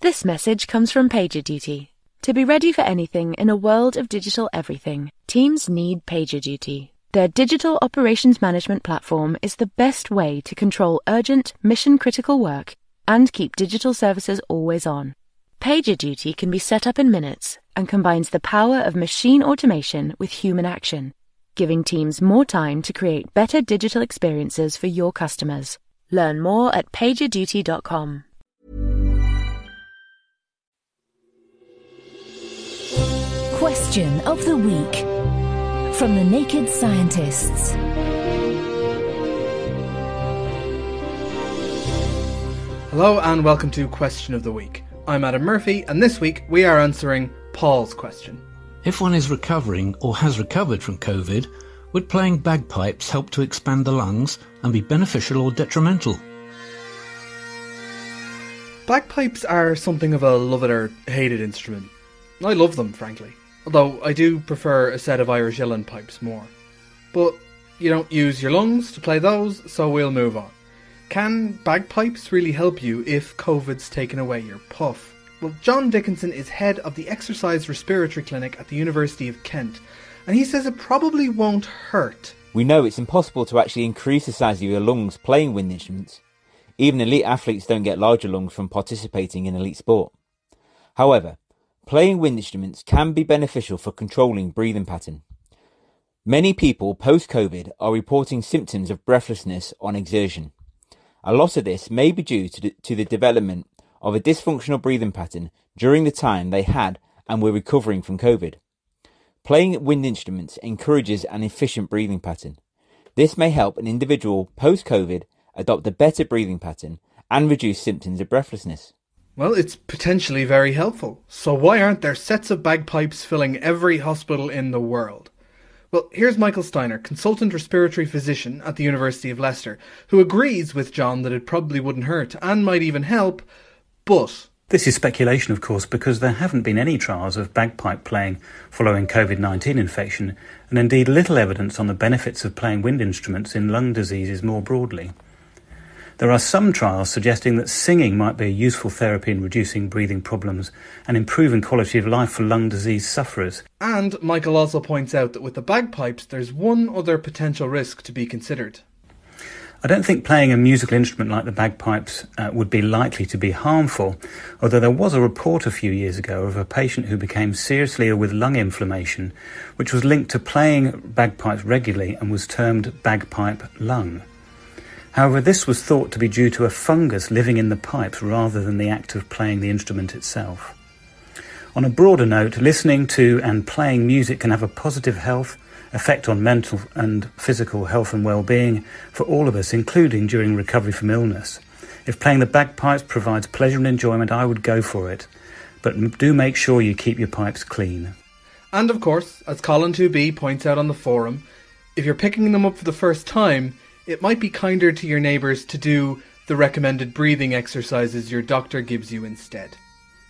This message comes from PagerDuty. To be ready for anything in a world of digital everything, teams need PagerDuty. Their digital operations management platform is the best way to control urgent, mission critical work and keep digital services always on. PagerDuty can be set up in minutes and combines the power of machine automation with human action, giving teams more time to create better digital experiences for your customers. Learn more at pagerduty.com. Question of the Week from the Naked Scientists. Hello and welcome to Question of the Week. I'm Adam Murphy, and this week we are answering Paul's question. If one is recovering or has recovered from COVID, would playing bagpipes help to expand the lungs and be beneficial or detrimental? Bagpipes are something of a loved or hated instrument. I love them, frankly, although I do prefer a set of Irish uilleann pipes more. But you don't use your lungs to play those, so we'll move on. Can bagpipes really help you if COVID's taken away your puff? Well, John Dickinson is head of the Exercise Respiratory Clinic at the University of Kent, and he says it probably won't hurt. We know it's impossible to actually increase the size of your lungs playing wind instruments. Even elite athletes don't get larger lungs from participating in elite sport. However, playing wind instruments can be beneficial for controlling breathing pattern. Many people post COVID are reporting symptoms of breathlessness on exertion. A lot of this may be due to the, to the development of a dysfunctional breathing pattern during the time they had and were recovering from COVID. Playing wind instruments encourages an efficient breathing pattern. This may help an individual post COVID adopt a better breathing pattern and reduce symptoms of breathlessness. Well, it's potentially very helpful. So why aren't there sets of bagpipes filling every hospital in the world? Well, here's Michael Steiner, consultant respiratory physician at the University of Leicester, who agrees with John that it probably wouldn't hurt and might even help, but this is speculation, of course, because there haven't been any trials of bagpipe playing following COVID 19 infection, and indeed little evidence on the benefits of playing wind instruments in lung diseases more broadly. There are some trials suggesting that singing might be a useful therapy in reducing breathing problems and improving quality of life for lung disease sufferers. And Michael also points out that with the bagpipes, there's one other potential risk to be considered. I don't think playing a musical instrument like the bagpipes uh, would be likely to be harmful, although there was a report a few years ago of a patient who became seriously ill with lung inflammation, which was linked to playing bagpipes regularly and was termed bagpipe lung. However, this was thought to be due to a fungus living in the pipes rather than the act of playing the instrument itself. On a broader note, listening to and playing music can have a positive health effect on mental and physical health and well-being for all of us, including during recovery from illness. If playing the bagpipes provides pleasure and enjoyment, I would go for it. But do make sure you keep your pipes clean. And of course, as Colin 2B points out on the forum, if you're picking them up for the first time, it might be kinder to your neighbours to do the recommended breathing exercises your doctor gives you instead.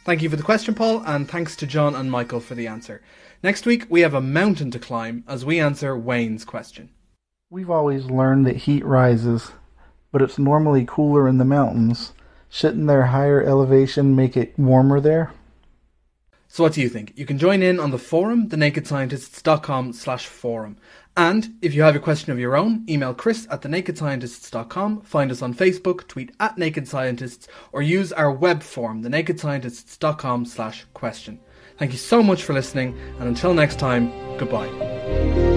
Thank you for the question, Paul, and thanks to John and Michael for the answer. Next week, we have a mountain to climb as we answer Wayne's question. We've always learned that heat rises, but it's normally cooler in the mountains. Shouldn't their higher elevation make it warmer there? So what do you think? You can join in on the forum, thenakedscientists.com slash forum. And if you have a question of your own, email chris at thenakedscientists.com, find us on Facebook, tweet at Naked Scientists, or use our web form, thenakedscientists.com slash question. Thank you so much for listening, and until next time, goodbye.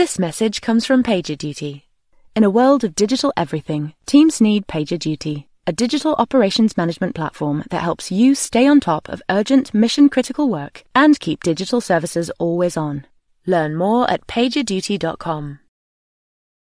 This message comes from PagerDuty. In a world of digital everything, teams need PagerDuty, a digital operations management platform that helps you stay on top of urgent mission critical work and keep digital services always on. Learn more at pagerduty.com.